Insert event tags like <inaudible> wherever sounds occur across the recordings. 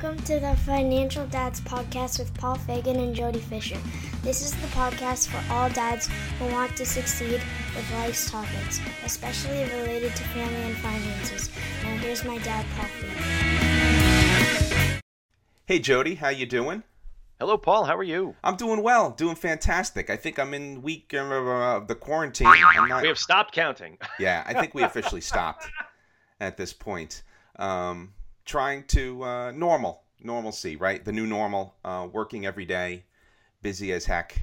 Welcome to the Financial Dads Podcast with Paul Fagan and Jody Fisher. This is the podcast for all dads who want to succeed with life's topics, especially related to family and finances. Now here's my dad, Paul Fagan. Hey Jody, how you doing? Hello, Paul. How are you? I'm doing well, doing fantastic. I think I'm in week uh, of the quarantine. Not, We have stopped counting. yeah, I think we <laughs> officially stopped at this point. Um, trying to uh, normal, normalcy, right? The new normal. Uh, working every day, busy as heck,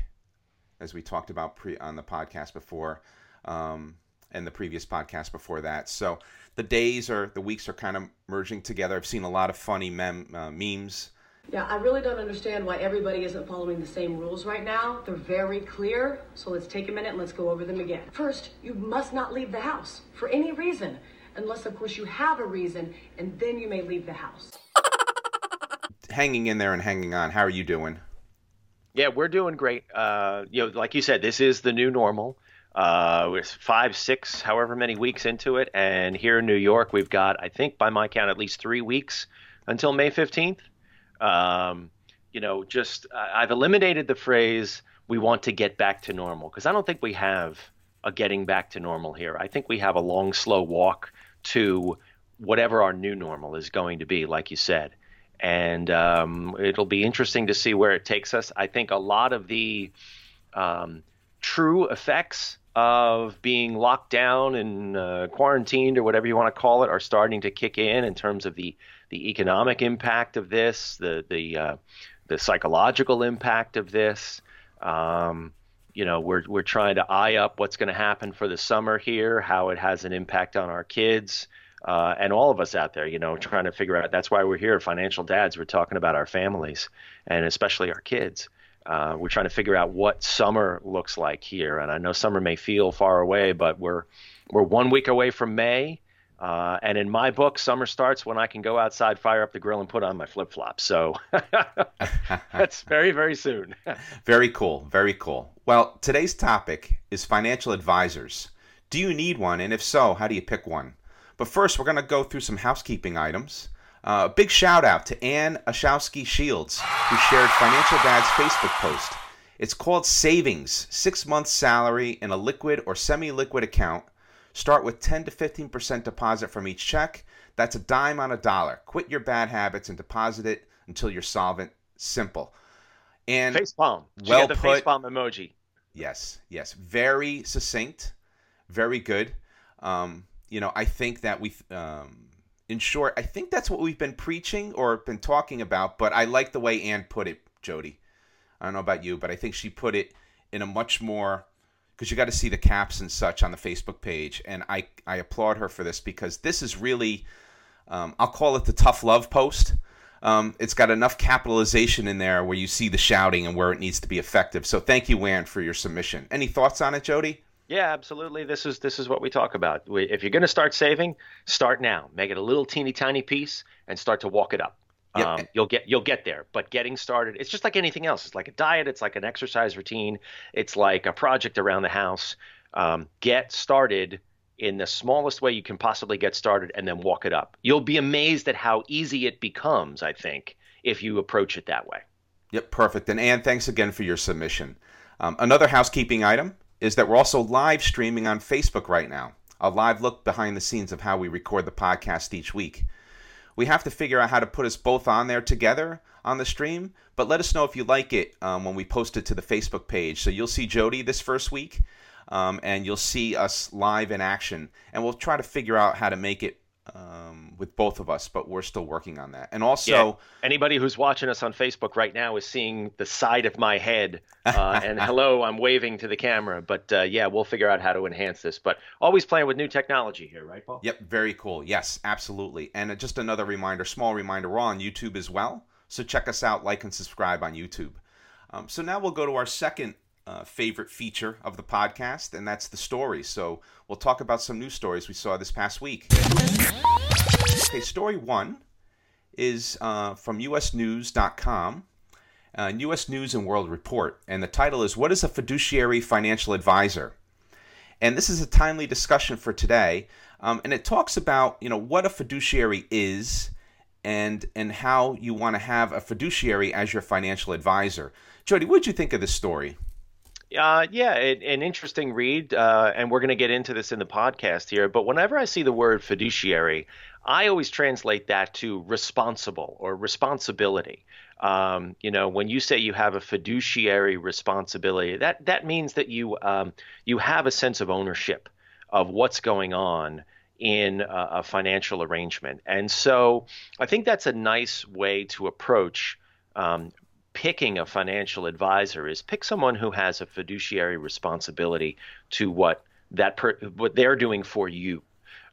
as we talked about pre- on the podcast before, um, and the previous podcast before that. So the days are, the weeks are kind of merging together. I've seen a lot of funny mem- uh, memes. Yeah, I really don't understand why everybody isn't following the same rules right now. They're very clear, so let's take a minute and let's go over them again. First, you must not leave the house for any reason, unless, of course, you have a reason, and then you may leave the house. <laughs> Hanging in there and hanging on. How are you doing? Yeah, we're doing great. Uh, you know, like you said, this is the new normal. Uh, we're five, six, however many weeks into it, and here in New York, we've got, I think, by my count, at least three weeks until May fifteenth. Um, you know, just I- I've eliminated the phrase "we want to get back to normal" because I don't think we have a getting back to normal here. I think we have a long, slow walk to whatever our new normal is going to be, like you said. And um, it'll be interesting to see where it takes us. I think a lot of the um, true effects of being locked down and uh, quarantined or whatever you want to call it are starting to kick in in terms of the the economic impact of this, the the uh, the psychological impact of this. Um, you know, we're we're trying to eye up what's going to happen for the summer here, how it has an impact on our kids, uh, and all of us out there. You know, trying to figure out. That's why we're here, financial dads. We're talking about our families and especially our kids. Uh, we're trying to figure out what summer looks like here, and I know summer may feel far away, but we're we're one week away from May. Uh, and in my book, summer starts when I can go outside, fire up the grill, and put on my flip flops. So <laughs> that's very, very soon. <laughs> Very cool. Very cool. Well, today's topic is financial advisors. Do you need one? And if so, how do you pick one? But first, we're going to go through some housekeeping items. Uh, a big shout out to Ann Ashowski Shields, who shared Financial Dad's Facebook post. It's called Savings Six Months Salary in a Liquid or Semi Liquid Account. Start with 10 to 15% deposit from each check. That's a dime on a dollar. Quit your bad habits and deposit it until you're solvent. Simple. And Face palm. She Well got the put. face palm emoji. Yes, yes, very succinct, very good. Um, you know, I think that we, um, in short, I think that's what we've been preaching or been talking about. But I like the way Ann put it, Jody. I don't know about you, but I think she put it in a much more because you got to see the caps and such on the Facebook page, and I I applaud her for this because this is really, um, I'll call it the tough love post. Um, it's got enough capitalization in there where you see the shouting and where it needs to be effective. So thank you, Ann, for your submission. Any thoughts on it, Jody? Yeah, absolutely. This is this is what we talk about. We, if you're going to start saving, start now. Make it a little teeny tiny piece and start to walk it up. Yeah. Um, you'll get you'll get there. But getting started, it's just like anything else. It's like a diet. It's like an exercise routine. It's like a project around the house. Um, get started in the smallest way you can possibly get started, and then walk it up. You'll be amazed at how easy it becomes. I think if you approach it that way. Yep, perfect. And Ann, thanks again for your submission. Um, another housekeeping item is that we're also live streaming on Facebook right now. A live look behind the scenes of how we record the podcast each week. We have to figure out how to put us both on there together on the stream, but let us know if you like it um, when we post it to the Facebook page. So you'll see Jody this first week, um, and you'll see us live in action, and we'll try to figure out how to make it um, with both of us, but we're still working on that. And also, Yeah. Anybody who's watching us on Facebook right now is seeing the side of my head. Uh, and <laughs> hello, I'm waving to the camera. But uh, yeah, we'll figure out how to enhance this. But always playing with new technology here, right, Paul? Yep, very cool. Yes, absolutely. And uh, just another reminder, small reminder, we're on YouTube as well. So check us out, like and subscribe on YouTube. Um, so now we'll go to our second uh, favorite feature of the podcast, and that's the stories. So we'll talk about some news stories we saw this past week. Okay, story one is uh, from usnews.com. Uh, U.S. News and World Report, and the title is "What is a fiduciary financial advisor?" And this is a timely discussion for today, um, and it talks about you know what a fiduciary is and and how you want to have a fiduciary as your financial advisor. Jody, what did you think of this story? Uh, yeah, it, an interesting read, uh, and we're going to get into this in the podcast here. But whenever I see the word fiduciary, I always translate that to responsible or responsibility. Um, you know, when you say you have a fiduciary responsibility, that that means that you um, you have a sense of ownership of what's going on in a, a financial arrangement. And so I think that's a nice way to approach um, picking a financial advisor is pick someone who has a fiduciary responsibility to what that per, what they're doing for you.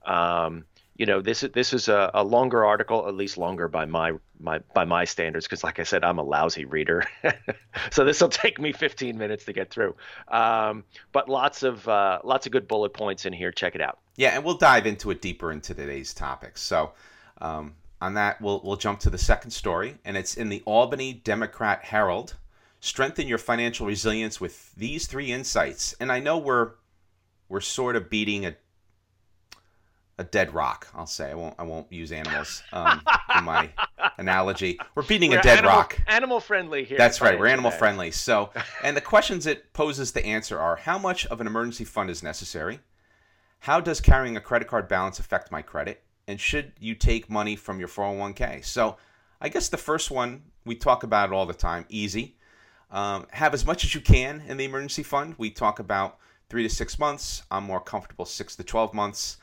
Um, you know, this is this is a, a, longer article, at least longer by my my by my standards, because like I said, I'm a lousy reader, <laughs> so this will take me 15 minutes to get through. Um, but lots of uh, lots of good bullet points in here. Check it out. Yeah, and we'll dive into it deeper into today's topics. So, um, on that, we'll we'll jump to the second story, and it's in the Albany Democrat Herald. Strengthen your financial resilience with these three insights. And I know we're we're sort of beating a a dead rock. I'll say I won't I won't use animals um, in my analogy. We're beating We're a dead animal, rock. Animal friendly here. That's right. We're animal friendly. So, and the questions it poses to answer are: How much of an emergency fund is necessary? How does carrying a credit card balance affect my credit? And should you take money from your 401k? So, I guess the first one we talk about it all the time. Easy. Um, have as much as you can in the emergency fund. We talk about three to six months. I'm more comfortable six to 12 months.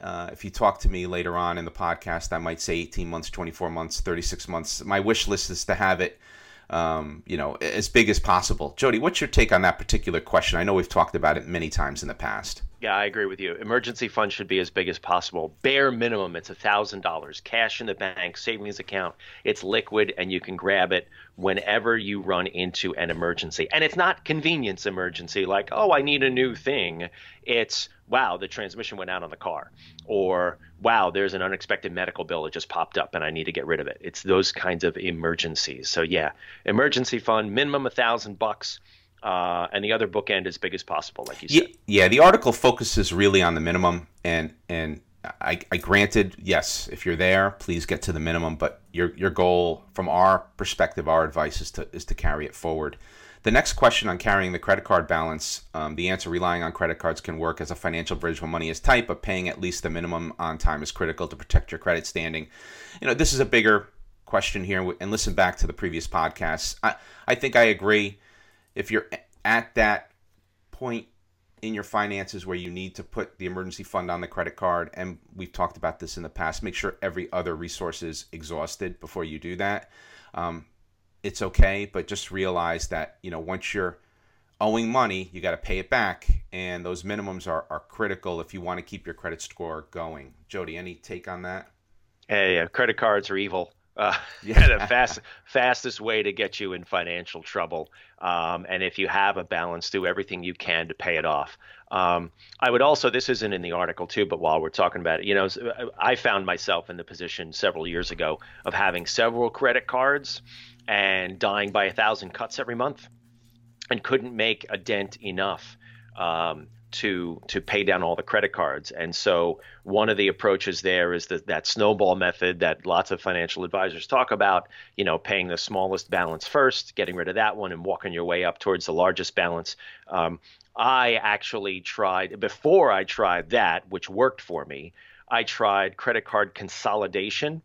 Uh, if you talk to me later on in the podcast, I might say 18 months, 24 months, 36 months. My wish list is to have it, um, you know, as big as possible. Jody, what's your take on that particular question? I know we've talked about it many times in the past. Yeah, I agree with you. Emergency fund should be as big as possible. Bare minimum, it's $1,000. Cash in the bank, savings account. It's liquid and you can grab it whenever you run into an emergency. And it's not convenience emergency like, oh, I need a new thing. It's, wow, the transmission went out on the car. Or, wow, there's an unexpected medical bill that just popped up and I need to get rid of it. It's those kinds of emergencies. So, yeah, emergency fund, minimum a thousand bucks uh, and the other bookend as big as possible, like you said. Yeah, yeah, the article focuses really on the minimum, and and I, I granted, yes, if you're there, please get to the minimum. But your your goal, from our perspective, our advice is to is to carry it forward. The next question on carrying the credit card balance, um, the answer relying on credit cards can work as a financial bridge when money is tight, but paying at least the minimum on time is critical to protect your credit standing. You know, this is a bigger question here, and listen back to the previous podcasts. I, I think I agree if you're at that point in your finances where you need to put the emergency fund on the credit card and we've talked about this in the past make sure every other resource is exhausted before you do that. Um, it's okay but just realize that you know once you're owing money you got to pay it back and those minimums are, are critical if you want to keep your credit score going. Jody any take on that? Hey uh, credit cards are evil uh, <laughs> yeah. the fast, fastest way to get you in financial trouble. Um, and if you have a balance, do everything you can to pay it off. Um, I would also, this isn't in the article too, but while we're talking about it, you know, I found myself in the position several years ago of having several credit cards and dying by a thousand cuts every month and couldn't make a dent enough um, to to pay down all the credit cards. And so one of the approaches there is that that snowball method that lots of financial advisors talk about, you know, paying the smallest balance first, getting rid of that one and walking your way up towards the largest balance. Um, I actually tried before I tried that, which worked for me. I tried credit card consolidation.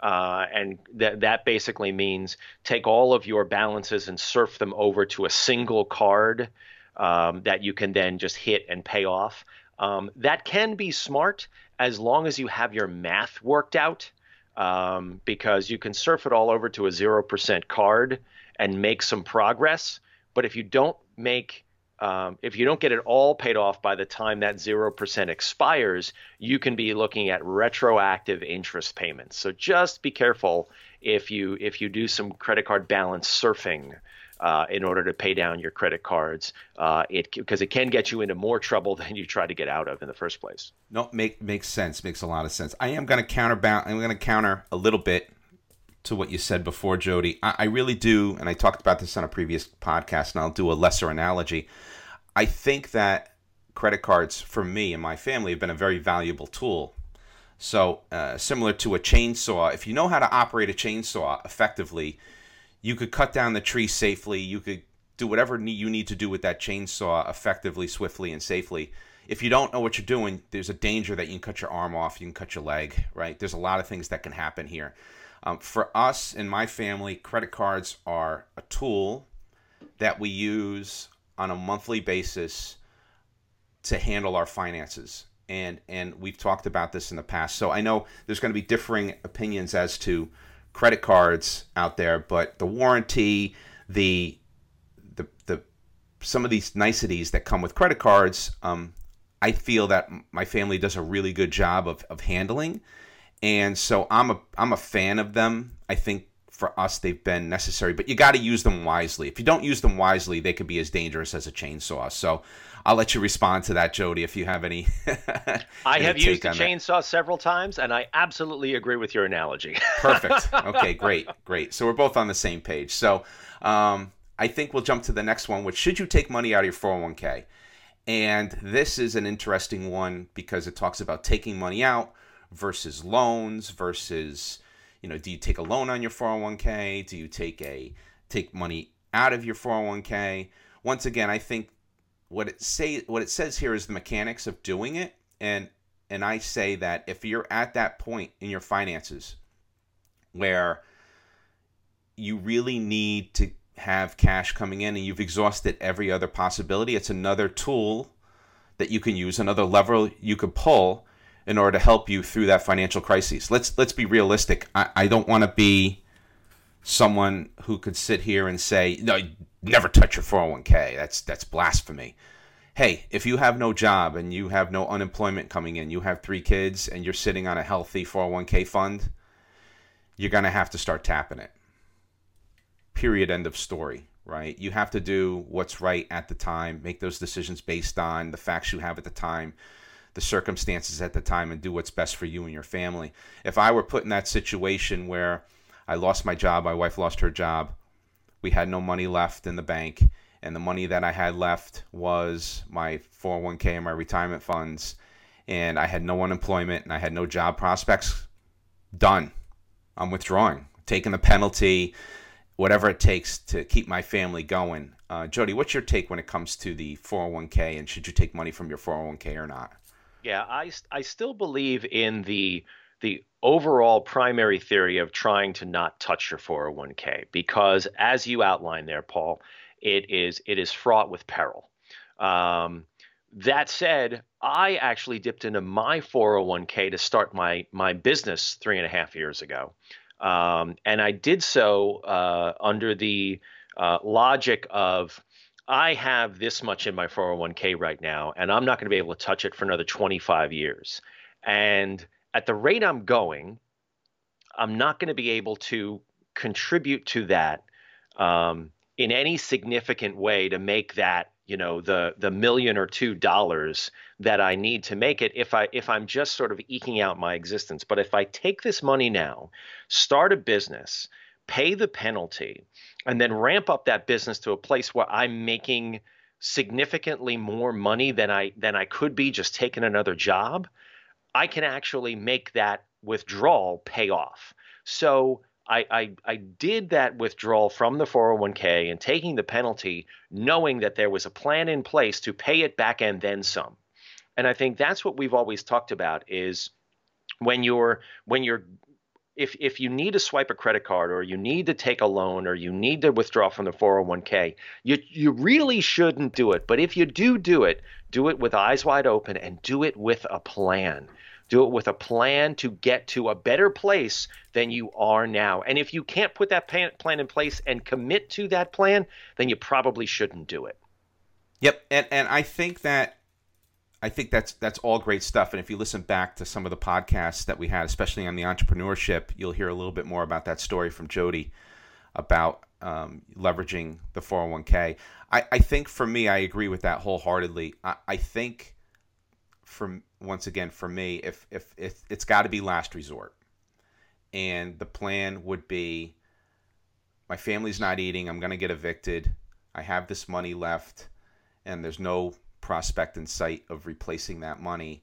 Uh, and that that basically means take all of your balances and surf them over to a single card um, that you can then just hit and pay off. Um, that can be smart as long as you have your math worked out, um, because you can surf it all over to a 0% card and make some progress. But if you don't make um, if you don't get it all paid off by the time that 0% expires, you can be looking at retroactive interest payments. So just be careful if you if you do some credit card balance surfing uh, in order to pay down your credit cards. Uh, it because it can get you into more trouble <laughs> than you try to get out of in the first place. No, make makes sense. Makes a lot of sense. I am going to counterbalance. I'm going to counter a little bit to what you said before, Jody. I, I really do, and I talked about this on a previous podcast, and I'll do a lesser analogy. I think that credit cards for me and my family have been a very valuable tool So, uh, similar to a chainsaw, if you know how to operate a chainsaw effectively, you could cut down the tree safely. You could do whatever you need to do with that chainsaw effectively, swiftly, and safely. If you don't know what you're doing, there's a danger that you can cut your arm off, you can cut your leg, right? There's a lot of things that can happen here. Um, for us and my family, credit cards are a tool that we use on a monthly basis to handle our finances. And and we've talked about this in the past. So I know there's going to be differing opinions as to credit cards out there, but the warranty, the the the some of these niceties that come with credit cards, um, I feel that my family does a really good job of, of handling and so I'm a I'm a fan of them. I think for us they've been necessary, but you got to use them wisely. If you don't use them wisely, they could be as dangerous as a chainsaw. So I'll let you respond to that, Jody, if you have any. <laughs> I have used a chainsaw that. several times, and I absolutely agree with your analogy. <laughs> Perfect. Okay, great, great. So we're both on the same page. So um, I think we'll jump to the next one, which should you take money out of your 401k? And this is an interesting one because it talks about taking money out versus loans versus you know do you take a loan on your 401k do you take a take money out of your 401k once again i think what it say what it says here is the mechanics of doing it and and i say that if you're at that point in your finances where you really need to have cash coming in and you've exhausted every other possibility it's another tool that you can use another lever you could pull in order to help you through that financial crisis. Let's let's be realistic. I, I don't want to be someone who could sit here and say, "No, never touch your 401k." That's that's blasphemy. Hey, if you have no job and you have no unemployment coming in, you have three kids and you're sitting on a healthy 401k fund, you're going to have to start tapping it. Period end of story, right? You have to do what's right at the time, make those decisions based on the facts you have at the time the circumstances at the time and do what's best for you and your family. If I were put in that situation where I lost my job, my wife lost her job, we had no money left in the bank, and the money that I had left was my 401k and my retirement funds, and I had no unemployment and I had no job prospects, done. I'm withdrawing, taking the penalty, whatever it takes to keep my family going. Uh, Jody, what's your take when it comes to the 401k and should you take money from your 401k or not? Yeah, I, I still believe in the the overall primary theory of trying to not touch your 401k because as you outlined there, Paul, it is it is fraught with peril. Um, that said, I actually dipped into my 401k to start my my business three and a half years ago, um, and I did so uh, under the uh, logic of I have this much in my 401k right now, and I'm not going to be able to touch it for another 25 years. And at the rate I'm going, I'm not going to be able to contribute to that um, in any significant way to make that you know the the million or two dollars that I need to make it if I if I'm just sort of eking out my existence. But if I take this money now, start a business, pay the penalty, and then ramp up that business to a place where I'm making significantly more money than I than I could be just taking another job, I can actually make that withdrawal pay off. So I, I, I did that withdrawal from the 401k and taking the penalty, knowing that there was a plan in place to pay it back and then some. And I think that's what we've always talked about is when you're when you're if if you need to swipe a credit card or you need to take a loan or you need to withdraw from the 401k, you you really shouldn't do it. But if you do do it, do it with eyes wide open and do it with a plan. Do it with a plan to get to a better place than you are now. And if you can't put that plan in place and commit to that plan, then you probably shouldn't do it. Yep, and and I think that I think that's that's all great stuff. And if you listen back to some of the podcasts that we had, especially on the entrepreneurship, you'll hear a little bit more about that story from Jody about um, leveraging the 401k. I, I think for me, I agree with that wholeheartedly. I, I think from once again for me, if if, if it's got to be last resort, and the plan would be, my family's not eating. I'm going to get evicted. I have this money left, and there's no prospect in sight of replacing that money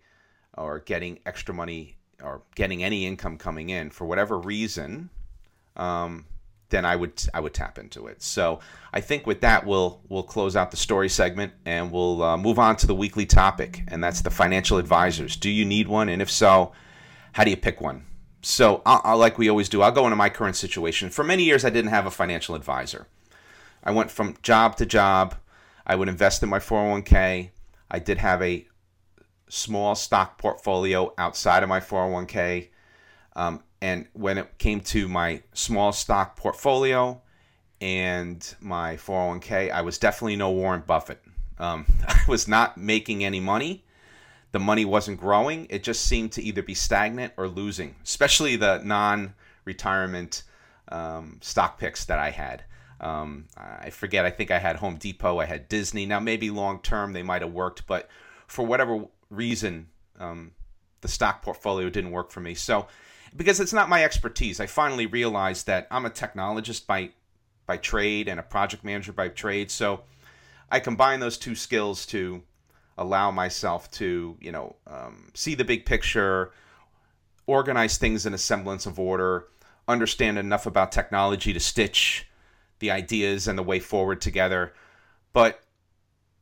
or getting extra money or getting any income coming in for whatever reason, um, then I would I would tap into it. So I think with that we'll we'll close out the story segment and we'll uh, move on to the weekly topic, and that's the financial advisors. Do you need one, and if so, how do you pick one? So I'll, I'll, like we always do, I'll go into my current situation. For many years, I didn't have a financial advisor. I went from job to job. I would invest in my 401k. I did have a small stock portfolio outside of my 401k. Um, and when it came to my small stock portfolio and my 401k, I was definitely no Warren Buffett. Um, <laughs> I was not making any money. The money wasn't growing. It just seemed to either be stagnant or losing, especially the non retirement um, stock picks that I had. Um, I forget, I think I had Home Depot, I had Disney. Now, maybe long term they might have worked, but for whatever reason, um, the stock portfolio didn't work for me. So, because it's not my expertise, I finally realized that I'm a technologist by by trade and a project manager by trade. So, I combine those two skills to allow myself to, you know, um, see the big picture, organize things in a semblance of order, understand enough about technology to stitch the ideas and the way forward together. But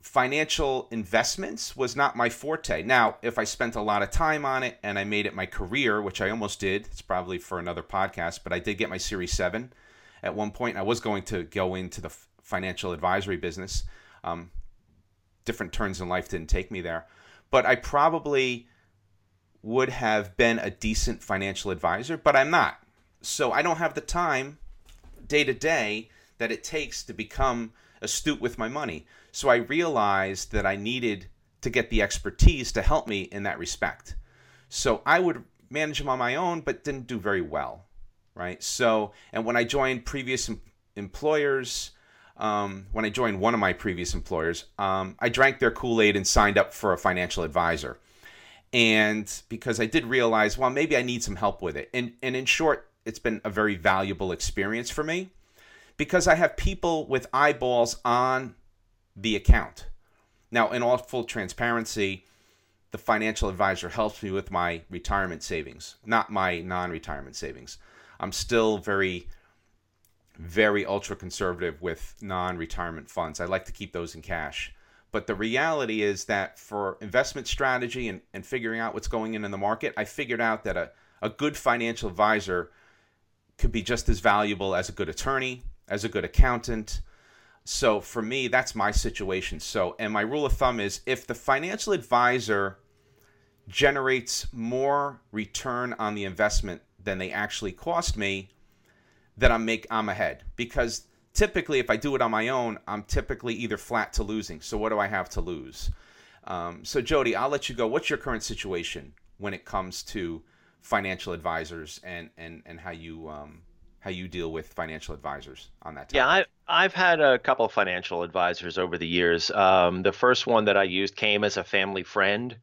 financial investments was not my forte. Now, if I spent a lot of time on it and I made it my career, which I almost did, it's probably for another podcast, but I did get my Series 7 at one point. I was going to go into the financial advisory business. Um, different turns in life didn't take me there. But I probably would have been a decent financial advisor, but I'm not. So I don't have the time day to day that it takes to become astute with my money. So I realized that I needed to get the expertise to help me in that respect. So I would manage them on my own, but didn't do very well, right? So, and when I joined previous em- employers, um, when I joined one of my previous employers, um, I drank their Kool Aid and signed up for a financial advisor. And because I did realize, well, maybe I need some help with it. And, and in short, it's been a very valuable experience for me because I have people with eyeballs on the account. Now, in all full transparency, the financial advisor helps me with my retirement savings, not my non retirement savings. I'm still very, very ultra conservative with non retirement funds. I like to keep those in cash. But the reality is that for investment strategy and, and figuring out what's going in in the market, I figured out that a, a good financial advisor could be just as valuable as a good attorney, as a good accountant. So for me, that's my situation. So, and my rule of thumb is if the financial advisor generates more return on the investment than they actually cost me, then I'm make I'm ahead because typically if I do it on my own, I'm typically either flat to losing. So what do I have to lose? Um, so Jody, I'll let you go. What's your current situation when it comes to financial advisors and and and how you um, how you deal with financial advisors on that topic. Yeah, I, I've had a couple of financial advisors over the years. Um, the first one that I used came as a family friend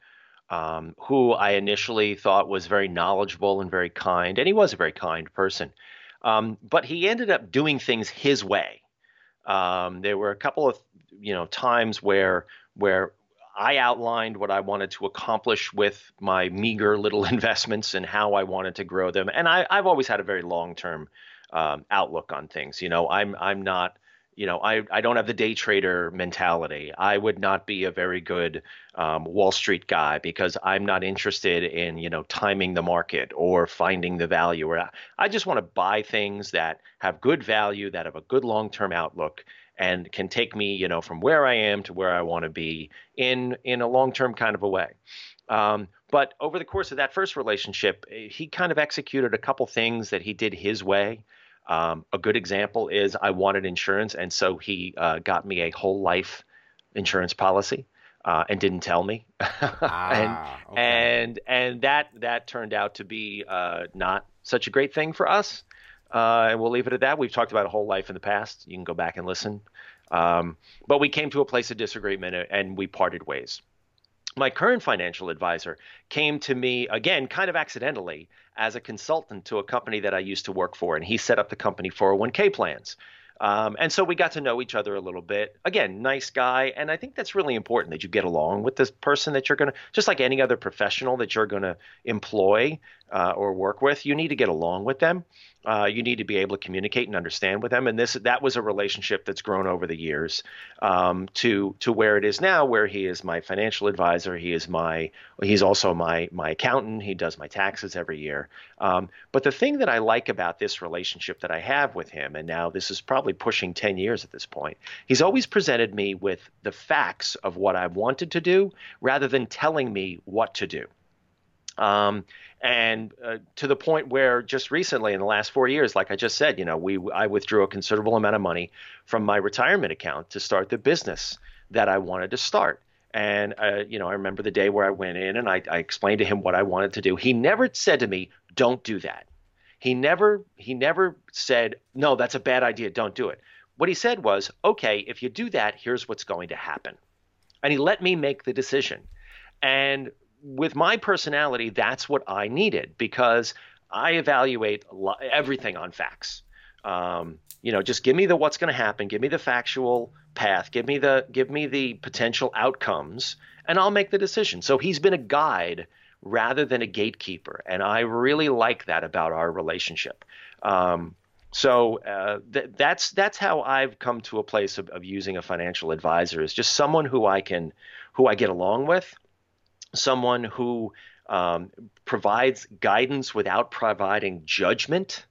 um, who I initially thought was very knowledgeable and very kind, and he was a very kind person. Um, but he ended up doing things his way. Um, there were a couple of you know times where where I outlined what I wanted to accomplish with my meager little <laughs> investments and how I wanted to grow them. And I, have always had a very long term um, outlook on things. You know, I'm I'm not you know I, I don't have the day trader mentality i would not be a very good um, wall street guy because i'm not interested in you know timing the market or finding the value or i just want to buy things that have good value that have a good long-term outlook and can take me you know from where i am to where i want to be in in a long-term kind of a way um, but over the course of that first relationship eh, he kind of executed a couple things that he did his way um, a good example is I wanted insurance, and so he uh, got me a whole life insurance policy. Uh, and didn't tell me, <laughs> ah, and okay. and and that that turned out to be uh, not such a great thing for us. Uh, and we'll leave it at that. We've talked about a whole life in the past. You can go back and listen. Um, but we came to a place of disagreement, and we parted ways my current financial advisor came to me again kind of accidentally as a consultant to a company that I used to work for and he set up the company 401k plans. Um, and so we got to know each other a little bit. Again, nice guy. And I think that's really important that you get along with this person that you're going to, just like any other professional that you're going to employ. uh, or work with, you need to get along with them. Uh, you need to be able to communicate and understand with them. And this that was a relationship that's grown over the years um, to to where it is now, where he is my financial advisor. He is my he's also my my accountant. He does my taxes every year. Um, but the thing that I like about this relationship that I have with him, and now this is probably pushing ten years at this point, he's always presented me with the facts of what I wanted to do rather than telling me what to do. Um, and uh, to the point where just recently in the last four years like i just said you know we i withdrew a considerable amount of money from my retirement account to start the business that i wanted to start. And uh, you know i remember the day where i went in and I, I explained to him what i wanted to do. He never said to me don't do that. He never he never said no that's a bad idea. Don't do it. What he said was okay if you do that here's what's going to happen. And he let me make the decision. And with my personality, that's what I needed because I evaluate everything on facts. Um, you know, just give me the what's going to happen, give me the factual path, give me the give me the potential outcomes, and I'll make the decision. So he's been a guide rather than a gatekeeper, and I really like that about our relationship. Um, so uh, th- that's that's how I've come to a place of, of using a financial advisor is just someone who I can who I get along with someone who um, provides guidance without providing judgment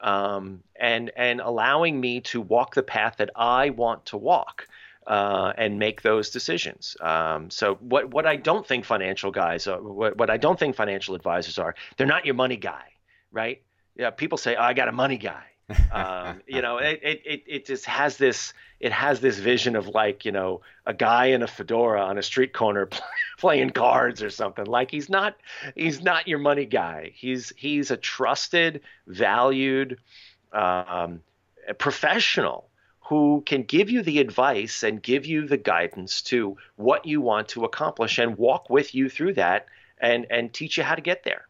um, and and allowing me to walk the path that I want to walk uh, and make those decisions. Um, so what what I don't think financial guys are, what, what I don't think financial advisors are, they're not your money guy, right? Yeah, people say, oh, I got a money guy. Um, you know, it, it, it just has this it has this vision of like you know a guy in a fedora on a street corner <laughs> playing cards or something. Like he's not he's not your money guy. He's he's a trusted, valued um, professional who can give you the advice and give you the guidance to what you want to accomplish and walk with you through that and and teach you how to get there.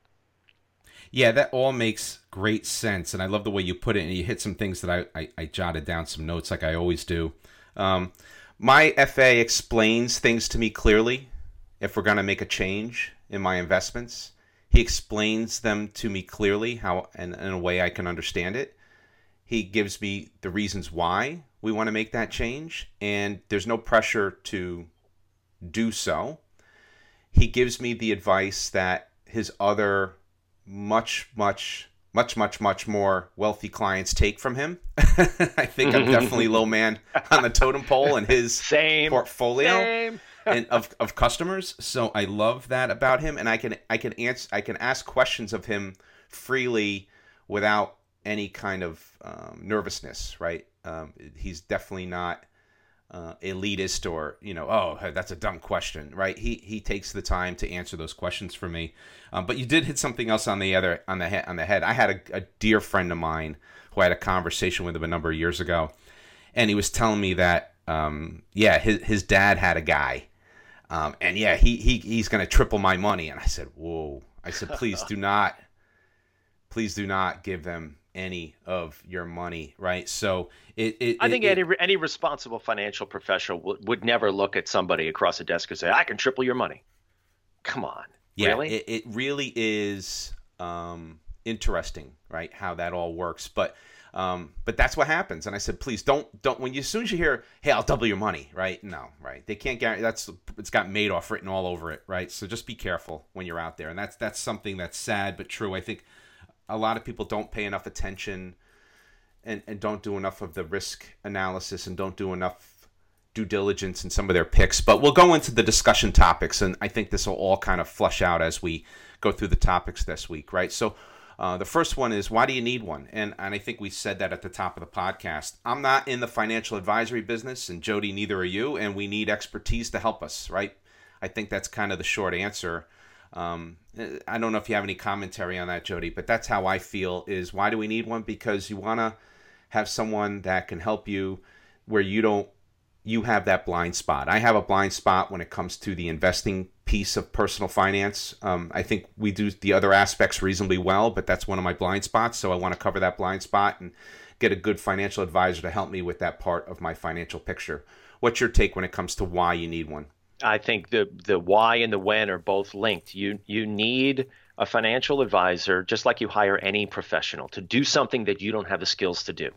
Yeah, that all makes great sense, and I love the way you put it. And you hit some things that I I, I jotted down some notes like I always do. Um, my FA explains things to me clearly. If we're going to make a change in my investments, he explains them to me clearly how and in a way I can understand it. He gives me the reasons why we want to make that change, and there's no pressure to do so. He gives me the advice that his other much, much, much, much, much more wealthy clients take from him. <laughs> I think I'm definitely low man on the totem pole in his <laughs> Same. portfolio. Same. <laughs> and of, of customers. So I love that about him, and I can I can answer I can ask questions of him freely without any kind of um, nervousness. Right? Um, he's definitely not uh, elitist or you know oh that's a dumb question right? He he takes the time to answer those questions for me. Um, but you did hit something else on the other on the head on the head. I had a, a, dear friend of mine who I had a conversation with him a number of years ago and he was telling me that um, yeah his, his dad had a guy. Um, and yeah he, he he's to triple my money. And i said whoa. I said please do not please do not give them any of your money, right? So it. it I think it, any any responsible financial professional would, would never look at somebody across the desk and say, "I can triple your money." Come on, yeah, really? It, it really is um, interesting, right? How that all works, but. Um, but that's what happens. And I said, please don't, don't. When you, as soon as you hear, "Hey, I'll double your money," right? No, right? They can't guarantee. That's it's got Madoff written all over it, right? So just be careful when you're out there. And that's that's something that's sad but true. I think a lot of people don't pay enough attention and, and don't do enough of the risk analysis and don't do enough due diligence in some of their picks. But we'll go into the discussion topics, and I think this will all kind of flush out as we go through the topics this week, right? So, uh, the first one is why do you need one? And and I think we said that at the top of the podcast. I'm not in the financial advisory business, and Jody, neither are you, and we need expertise to help us, right? I think that's kind of the short answer. Um, I don't know if you have any commentary on that, Jody, but that's how I feel. Is why do we need one? Because you want to have someone that can help you where you don't you have that blind spot. I have a blind spot when it comes to the investing piece of personal finance. Um, I think we do the other aspects reasonably well, but that's one of my blind spots. So I want to cover that blind spot and get a good financial advisor to help me with that part of my financial picture. What's your take when it comes to why you need one? I think the the why and the when are both linked. You you need a financial advisor, just like you hire any professional, to do something that you don't have the skills to do.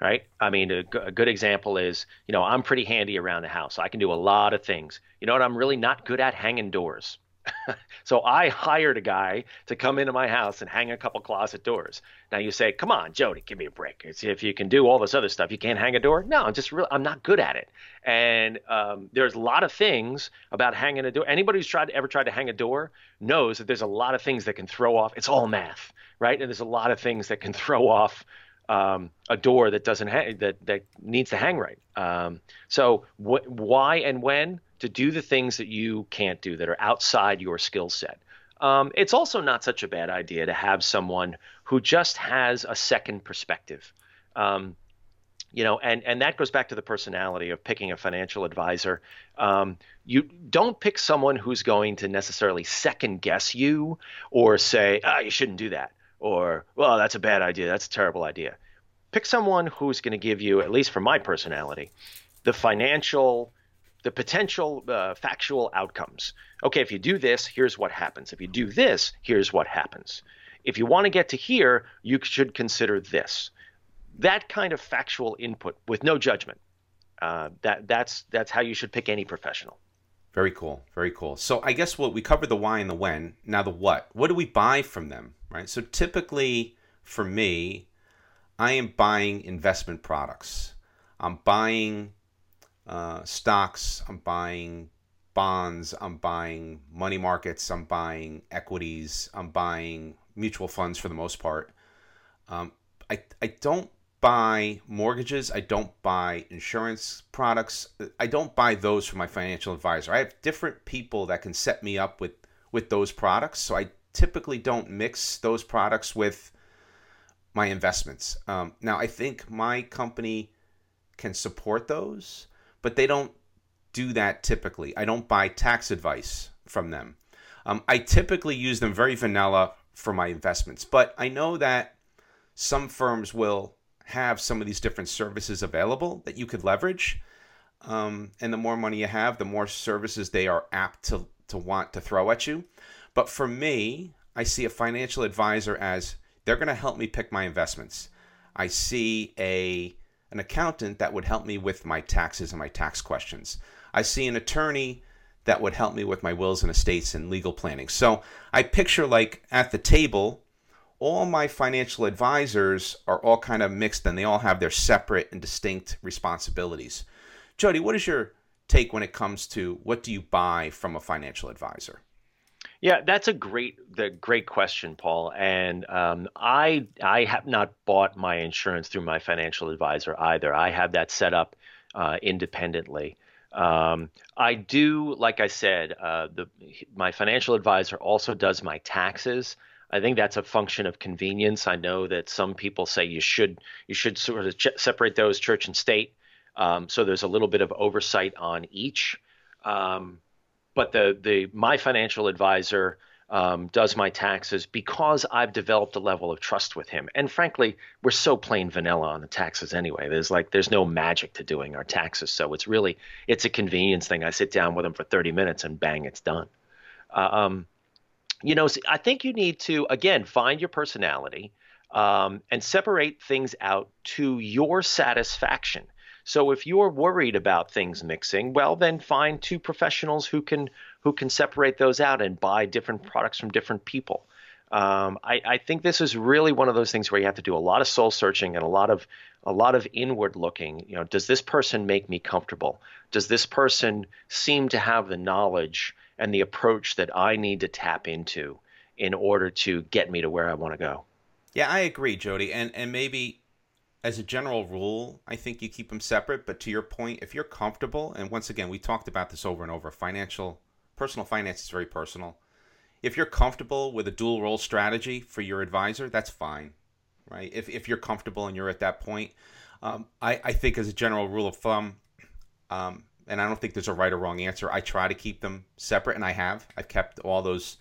Right? I mean, a, a good example is, you know, I'm pretty handy around the house. I can do a lot of things. You know what I'm really not good at? Hanging doors. <laughs> so I hired a guy to come into my house and hang a couple closet doors. Now you say, "Come on, Jody, give me a break. If you can do all this other stuff, you can't hang a door." No, I'm just real. I'm not good at it. And um, there's a lot of things about hanging a door. Anybody who's tried ever tried to hang a door knows that there's a lot of things that can throw off. It's all math, right? And there's a lot of things that can <laughs> throw off um, a door that doesn't hang that that needs to hang right. Um, so wh- why and when to do the things that you can't do that are outside your skill set. Um, it's also not such a bad idea to have someone who just has a second perspective. Um, you know, and and that goes back to the personality of picking a financial advisor. Um, you don't pick someone who's going to necessarily second guess you or say, ah, you shouldn't do that, or well, that's a bad idea, that's a terrible idea. Pick someone who's going to give you, at least for my personality, the financial the potential uh, factual outcomes. Okay, if you do this, here's what happens. If you do this, here's what happens. If you want to get to here, you should consider this. That kind of factual input with no judgment. Uh, that that's that's how you should pick any professional. Very cool. Very cool. So I guess what we covered the why and the when. Now the what. What do we buy from them? Right. So typically for me, I am buying investment products. I'm buying uh, stocks, I'm buying bonds, I'm buying money markets, I'm buying equities, I'm buying mutual funds for the most part. Um, I, I don't buy mortgages, I don't buy insurance products, I don't buy those from my financial advisor. I have different people that can set me up with, with those products, so I typically don't mix those products with my investments. Um, now, I think my company can support those but they don't do that typically. I don't buy tax advice from them. Um, I typically use them very vanilla for my investments, but I know that some firms will have some of these different services available that you could leverage. Um, and the more money you have, the more services they are apt to, to want to throw at you. But for me, I see a financial advisor as they're going to help me pick my investments. I see a an accountant that would help me with my taxes and my tax questions. I see an attorney that would help me with my wills and estates and legal planning. So I picture like at the table, all my financial advisors are all kind of mixed and they all have their separate and distinct responsibilities. Jody, what is your take when it comes to what do you buy from a financial advisor? Yeah, that's a great the great question, Paul. And um, I I have not bought my insurance through my financial advisor either. I have that set up uh, independently. Um, I do, like I said, uh, the my financial advisor also does my taxes. I think that's a function of convenience. I know that some people say you should you should sort of ch- separate those church and state. Um, so there's a little bit of oversight on each. Um, but the the my financial advisor um, does my taxes because I've developed a level of trust with him. And frankly, we're so plain vanilla on the taxes anyway. There's like there's no magic to doing our taxes, so it's really it's a convenience thing. I sit down with him for 30 minutes and bang, it's done. Uh, um, you know, I think you need to again find your personality um, and separate things out to your satisfaction. So if you're worried about things mixing, well, then find two professionals who can who can separate those out and buy different products from different people. Um, I, I, think this is really one of those things where you have to do a lot of soul searching and a lot of a lot of inward looking. You know, does this person make me comfortable? Does this person seem to have the knowledge and the approach that I need to tap into in order to get me to where I want to go? Yeah, I agree, Jody. And and maybe as a general rule, I think you keep them separate. But to your point, if you're comfortable, and once again, we talked about this over and over, financial, personal finance is very personal. If you're comfortable with a dual role strategy for your advisor, that's fine, right? If, if you're comfortable and you're at that point, um, I, I think as a general rule of thumb, um, and I don't think there's a right or wrong answer, I try to keep them separate, and I have. I've kept all those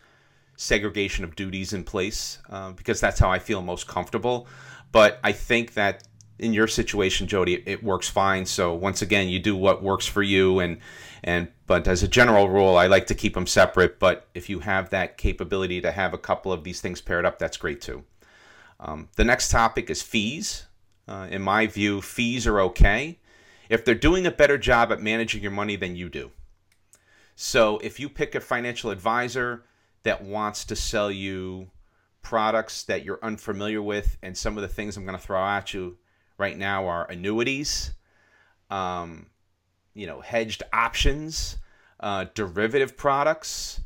segregation of duties in place uh, because that's how I feel most comfortable. But I think that in your situation, Jody, it works fine. So once again, you do what works for you, and and but as a general rule, I like to keep them separate. But if you have that capability to have a couple of these things paired up, that's great too. Um, the next topic is fees. Uh, in my view, fees are okay if they're doing a better job at managing your money than you do. So if you pick a financial advisor that wants to sell you products that you're unfamiliar with, and some of the things I'm going to throw at you right now are annuities, um, you know, hedged options, uh, derivative products.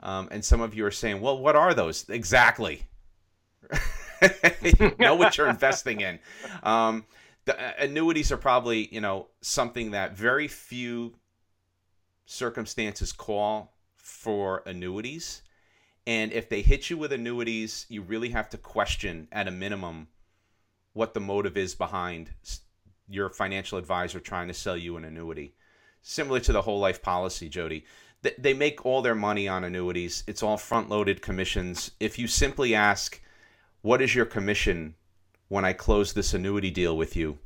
Um, and some of you are saying, well, what are those exactly? <laughs> know what you're investing in. Um, the uh, annuities are probably, you know, something that very few circumstances call for annuities. And if they hit you with annuities, you really have to question at a minimum what the motive is behind your financial advisor trying to sell you an annuity. Similar to the whole life policy, Jody. They make all their money on annuities. It's all front loaded commissions. If you simply ask, What is your commission when I close this annuity deal with you?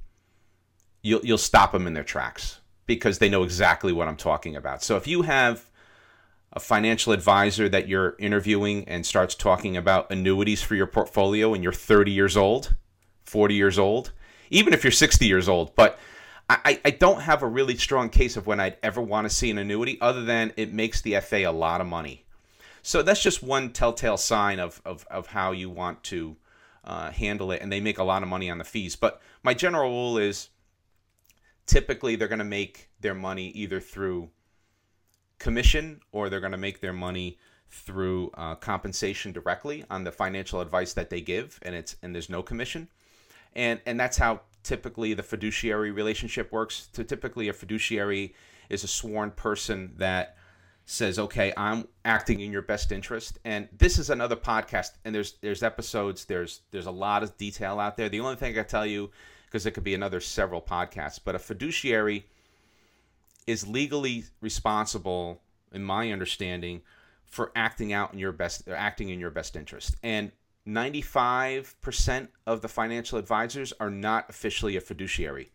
You'll, you'll stop them in their tracks because they know exactly what I'm talking about. So if you have a financial advisor that you're interviewing and starts talking about annuities for your portfolio and you're 30 years old, 40 years old, even if you're 60 years old. But I, I don't have a really strong case of when I'd ever want to see an annuity other than it makes the FA a lot of money. So that's just one telltale sign of, of, of how you want to uh, handle it. And they make a lot of money on the fees. But my general rule is typically they're going to make their money either through commission or they're going to make their money through uh, compensation directly on the financial advice that they give and it's and there's no commission and and that's how typically the fiduciary relationship works. So typically, a fiduciary is a sworn person that says, "Okay, I'm acting in your best interest." And this is another podcast, and there's there's episodes, there's there's a lot of detail out there. The only thing I tell you, because it could be another several podcasts, but a fiduciary is legally responsible, in my understanding, for acting out in your best, acting in your best interest. And 95% of the financial advisors are not officially a fiduciary.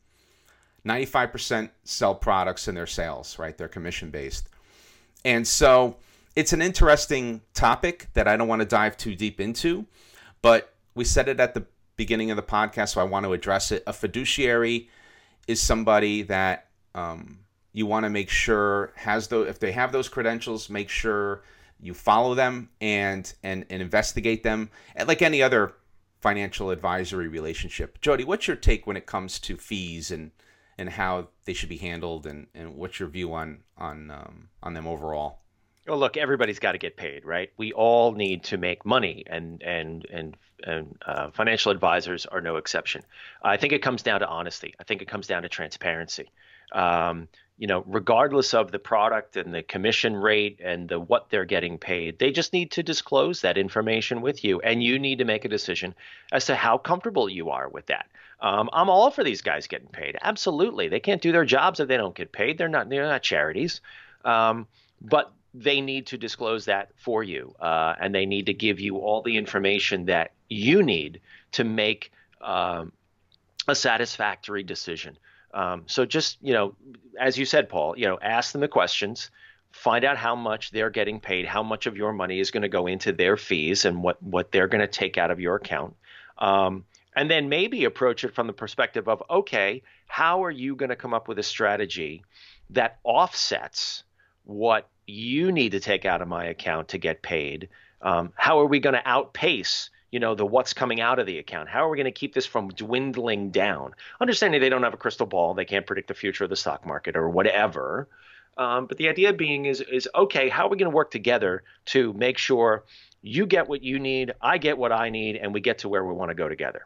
95% sell products in their sales, right? They're commission based. And so it's an interesting topic that I don't want to dive too deep into, but we said it at the beginning of the podcast, so I want to address it. A fiduciary is somebody that um, you want to make sure has those, if they have those credentials, make sure you follow them and and and investigate them like any other financial advisory relationship. Jody, what's your take when it comes to fees and and how they should be handled and and what's your view on on um, on them overall? Well, look, everybody's got to get paid, right? We all need to make money, and and and and uh, financial advisors are no exception. I think it comes down to honesty. I think it comes down to transparency. Um, you know, regardless of the product and the commission rate and the what they're getting paid, they just need to disclose that information with you, and you need to make a decision as to how comfortable you are with that. Um, I'm all for these guys getting paid. Absolutely, they can't do their jobs if they don't get paid. They're not they're not charities, um, but they need to disclose that for you, uh, and they need to give you all the information that you need to make um, a satisfactory decision. Um, so just you know, as you said, Paul, you know, ask them the questions, find out how much they're getting paid, how much of your money is going to go into their fees, and what what they're going to take out of your account. Um, and then maybe approach it from the perspective of, okay, how are you going to come up with a strategy that offsets what you need to take out of my account to get paid? Um, how are we going to outpace you know the what's coming out of the account? How are we going to keep this from dwindling down? Understanding they don't have a crystal ball they can't predict the future of the stock market or whatever um, but the idea being is is okay how are we going to work together to make sure you get what you need i get what i need and we get to where we want to go together?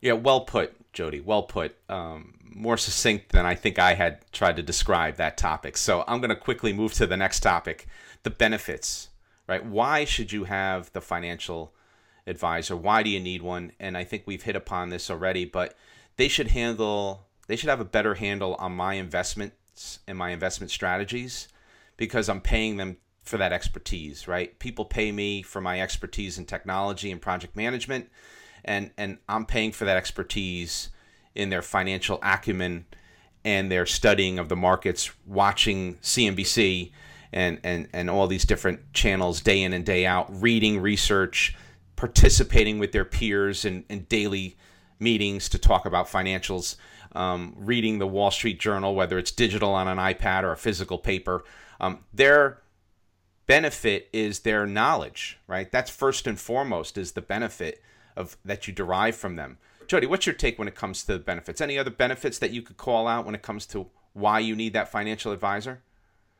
Yeah well put jody well put um, more succinct than i think i had tried to describe that topic. So i'm going to quickly move to the next topic the benefits right? Why should you have the financial advisor. Why do you need one? And I think we've hit upon this already, but they should handle they should have a better handle on my investments and my investment strategies because I'm paying them for that expertise, right? People pay me for my expertise in technology and project management and and I'm paying for that expertise in their financial acumen and their studying of the markets, watching CNBC and, and, and all these different channels day in and day out, reading research, participating with their peers in, in daily meetings to talk about financials, um, reading the Wall Street Journal, whether it's digital on an iPad or a physical paper. Um, their benefit is their knowledge, right? That's first and foremost is the benefit of that you derive from them. Jody, what's your take when it comes to the benefits? Any other benefits that you could call out when it comes to why you need that financial advisor?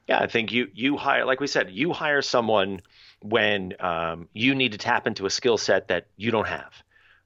Yeah, I think you you hire, like we said, you hire someone when um, you need to tap into a skill set that you don't have.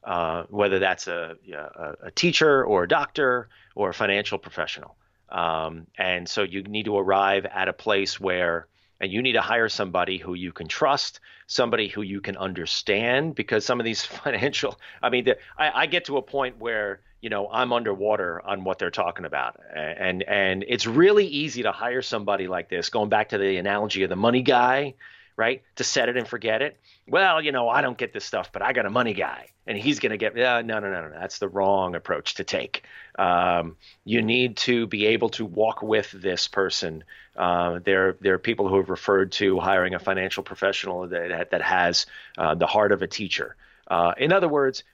Uh, whether that's a, a, a, teacher or a doctor or a financial professional. Um, and so you need to arrive at a place where, and you need to hire somebody who you can trust, somebody who you can understand, because some of these <laughs> financial, I mean, the, I, I get to a point where you know i'm underwater on what they're talking about. And and it's really easy to hire somebody like this going back to the analogy of the money guy right to set it and forget it? Well you know i don't get this stuff but i got a money guy and he's going to get uh, no no no no that's the wrong approach to take. Um, you need to be able to walk with this person. Uh, there there are people who have referred to hiring a financial professional that that has uh, the heart of a teacher. Uh, in other words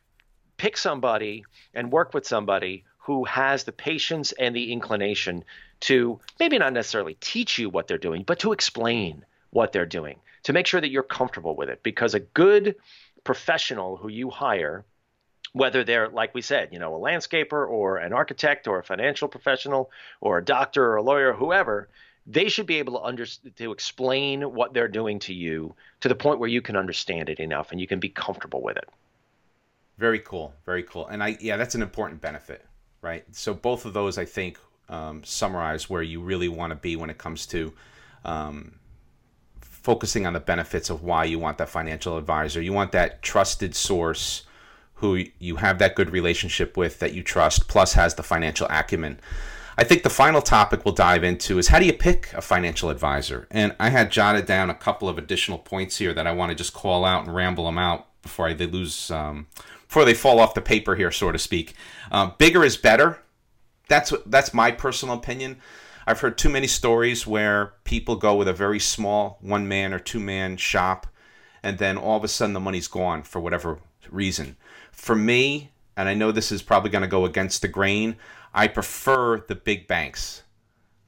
pick somebody and work with somebody who has the patience and the inclination to maybe not necessarily teach you what they're doing, but to explain what they're doing, to make sure that you're comfortable with it. Because a good professional who you hire, whether they're, like we said, you know, a landscaper or an architect or a financial professional or a doctor or a lawyer, or whoever, they should be able to under, to explain what they're doing to you to the point where you can understand it enough and you can be comfortable with it. Very cool, very cool. And I yeah, that's an important benefit, right? So both of those I think um, summarize where you really want to be when it comes to um, focusing on the benefits of why you want that financial advisor. You want that trusted source who you have that good relationship with that you trust, plus has the financial acumen. I think the final topic we'll dive into is how do you pick a financial advisor? And I had jotted down a couple of additional points here that I want to just call out and ramble them out before they lose um, before they fall off the paper here, so to speak. Um, bigger is better. That's what, that's my personal opinion. I've heard too many stories where people go with a very small one man or two man shop, and then all of a sudden the money's gone for whatever reason. For me, and I know this is probably going to go against the grain, I prefer the big banks.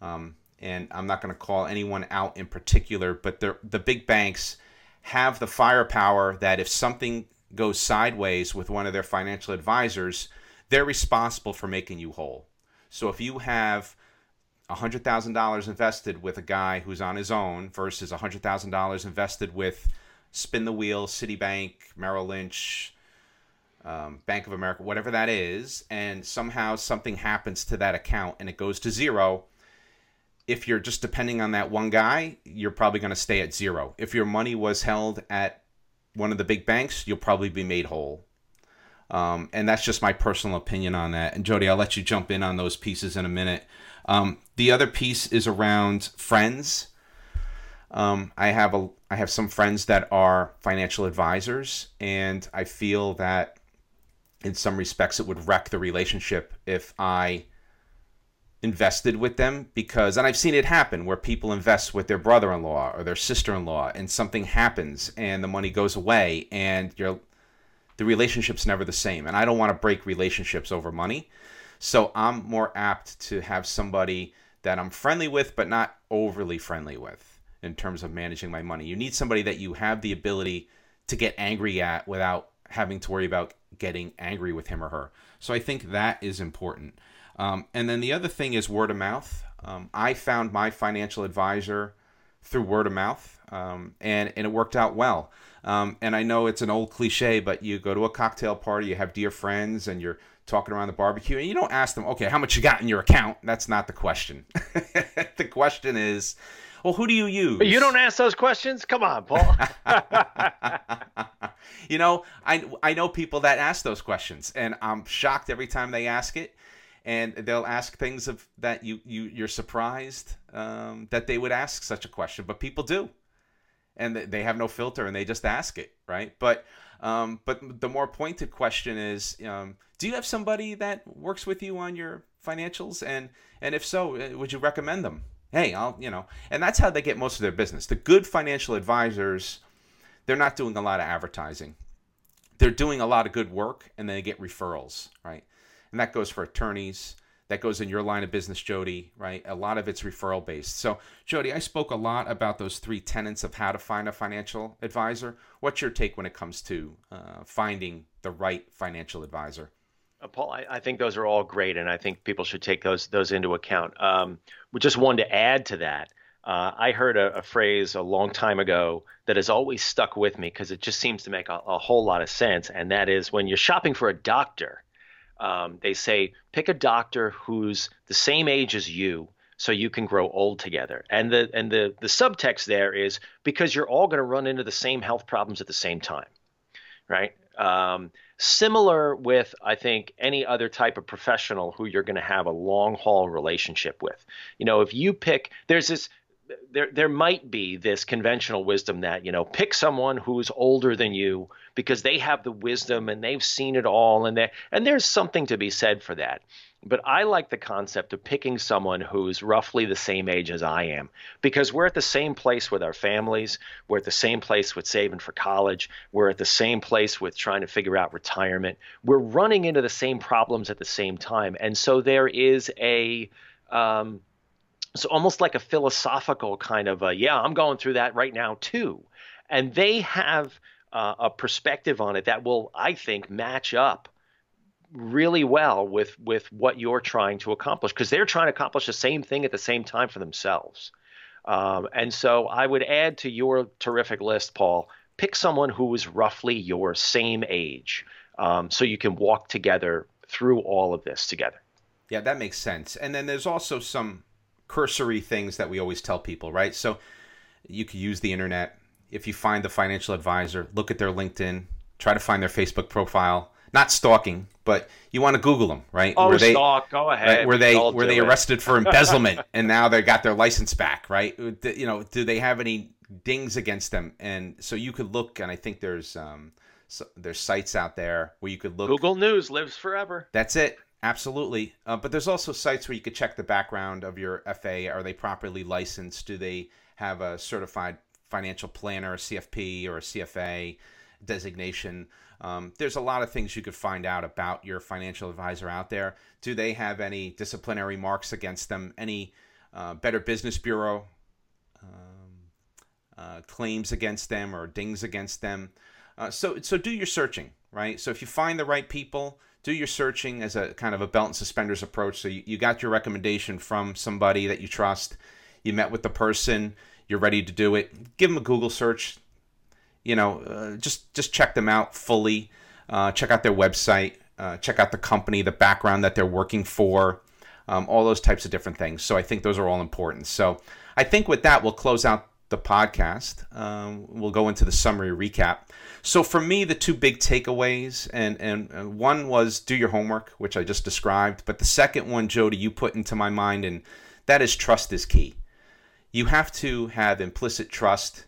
Um, and I'm not going to call anyone out in particular, but the big banks have the firepower that if something goes sideways with one of their financial advisors, they're responsible for making you whole. So if you have $100,000 invested with a guy who's on his own versus $100,000 invested with Spin the Wheel, Citibank, Merrill Lynch, um, Bank of America, whatever that is, and somehow something happens to that account and it goes to zero, if you're just depending on that one guy, you're probably going to stay at zero. If your money was held at one of the big banks, you'll probably be made whole. Um, and that's just my personal opinion on that. And Jody, I'll let you jump in on those pieces in a minute. Um, the other piece is around friends. Um, I have a I have some friends that are financial advisors, and I feel that in some respects it would wreck the relationship if I invested with them because and I've seen it happen where people invest with their brother-in-law or their sister-in-law and something happens and the money goes away and you're the relationship's never the same and I don't want to break relationships over money. So I'm more apt to have somebody that I'm friendly with but not overly friendly with in terms of managing my money. You need somebody that you have the ability to get angry at without having to worry about getting angry with him or her. So I think that is important. Um, and then the other thing is word of mouth. Um, I found my financial advisor through word of mouth, um, and and it worked out well. Um, and I know it's an old cliche, but you go to a cocktail party, you have dear friends, and you're talking around the barbecue, and you don't ask them, okay, how much you got in your account? That's not the question. <laughs> the question is, well, who do you use? You don't ask those questions. Come on, Paul. <laughs> <laughs> you know, I I know people that ask those questions, and I'm shocked every time they ask it and they'll ask things of that you you you're surprised um, that they would ask such a question, but people do, and they have no filter and they just ask it, right? But Um, but the more pointed question is, um, do you have somebody that works with you on your financials? And and if so, uh, would you recommend them? Hey, I'll you know, and that's how they get most of their business. The good financial advisors, they're not doing a lot of advertising. They're doing a lot of good work, and they get referrals, right? And that goes for attorneys that goes in your line of business, Jody, right? A lot of it's referral based. So, Jody, I spoke a lot about those three tenets of how to find a financial advisor. What's your take when it comes to uh, finding the right financial advisor? Uh, Paul, I, I, think those are all great, and I think people should take those those into account. Um, just one to add to that. Uh, I heard a, a, phrase a long time ago that has always stuck with me because it just seems to make a, a whole lot of sense, and that is when you're shopping for a doctor um, they say pick a doctor who's the same age as you so you can grow old together. And the and the the subtext there is because you're all going to run into the same health problems at the same time, right? Um, similar with I think any other type of professional who you're going to have a long haul relationship with. You know, if you pick, there's this there there might be this conventional wisdom that you know pick someone who's older than you because they have the wisdom and they've seen it all and they and there's something to be said for that but I like the concept of picking someone who's roughly the same age as I am because we're at the same place with our families. We're at the same place with saving for college. We're at the same place with trying to figure out retirement. We're running into the same problems at the same time. And so there is a, um, it's almost like a philosophical kind of a, yeah, I'm going through that right now too. And they have uh, a perspective on it that will, I think, match up really well with with what you're trying to accomplish because they're trying to accomplish the same thing at the same time for themselves. Um, and so I would add to your terrific list, Paul, pick someone who is roughly your same age um, so you can walk together through all of this together. Yeah, that makes sense. And then there's also some cursory things that we always tell people, right? So you could use the internet. If you find the financial advisor, look at their LinkedIn, try to find their Facebook profile. Not stalking, but you want to Google them, right? Oh, were they, stalk, go ahead. Right, were they were they arrested for <laughs> embezzlement and now they got their license back, right? You know, do they have any dings against them? And so you could look, and I think there's um, so there's sites out there where you could look. Google News lives forever. That's it. Absolutely. Uh, but there's also sites where you could check the background of your FA. Are they properly licensed? Do they have a certified financial planner, a CFP or a CFA designation? Um, there's a lot of things you could find out about your financial advisor out there. Do they have any disciplinary marks against them? Any uh, Better Business Bureau um, uh, claims against them or dings against them? Uh, so, so do your searching, right? So if you find the right people, do your searching as a kind of a belt and suspenders approach. So you, you got your recommendation from somebody that you trust. You met with the person. You're ready to do it. Give them a Google search. You know, uh, just just check them out fully. Uh, check out their website. Uh, check out the company, the background that they're working for. Um, all those types of different things. So I think those are all important. So I think with that, we'll close out the podcast. Um, we'll go into the summary recap. So for me, the two big takeaways, and, and, one was do your homework, which I just described. But the second one, Jody, you put into my mind, and that is trust is key. You have to have implicit trust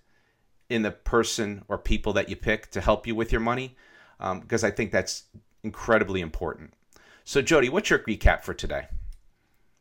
in the person or people that you pick to help you with your money, um, because I think that's incredibly important. So, Jody, what's your recap for today?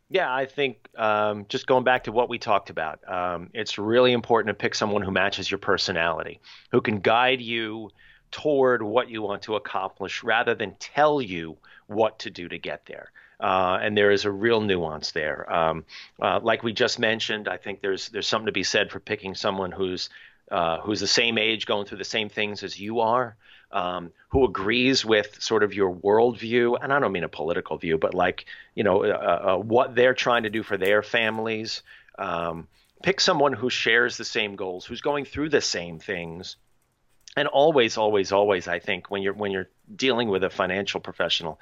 Yeah, I think um, just going back to what we talked about, um, it's really important to pick someone who matches your personality, who can guide you toward what you want to accomplish rather than tell you what to do to get there. Uh, and there is a real nuance there. Um, uh, like we just mentioned, I think there's there's something to be said for picking someone who's uh, who's the same age, going through the same things as you are, um, who agrees with sort of your worldview, and I don't mean a political view, but like you know uh, uh, uh, what they're trying to do for their families. Um, pick someone who shares the same goals, who's going through the same things, and always, always, always, I think when you're when you're dealing with a financial professional,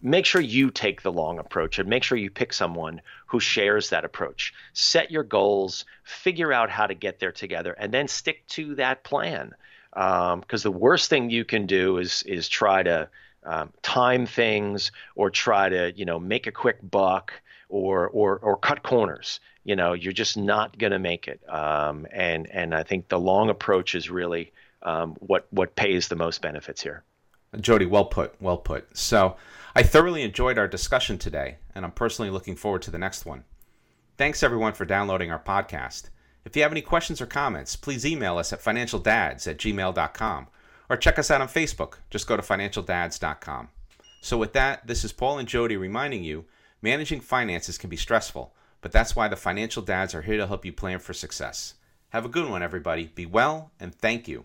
make sure you take the long approach and make sure you pick someone who shares that approach. Set your goals, figure out how to get there together, and then stick to that plan. Because um, the worst thing you can do is is try to um, time things or try to you know make a quick buck or or or cut corners. You know, you're just not going to make it. Um, and and I think the long approach is really um, what what pays the most benefits here. Jody, well put, well put. So I thoroughly enjoyed our discussion today, and I'm personally looking forward to the next one. Thanks everyone for downloading our podcast. If you have any questions or comments, please email us at financialdads at gmail.com or check us out on Facebook. Just go to financialdads.com. So, with that, this is Paul and Jody reminding you managing finances can be stressful, but that's why the financial dads are here to help you plan for success. Have a good one, everybody. Be well, and thank you.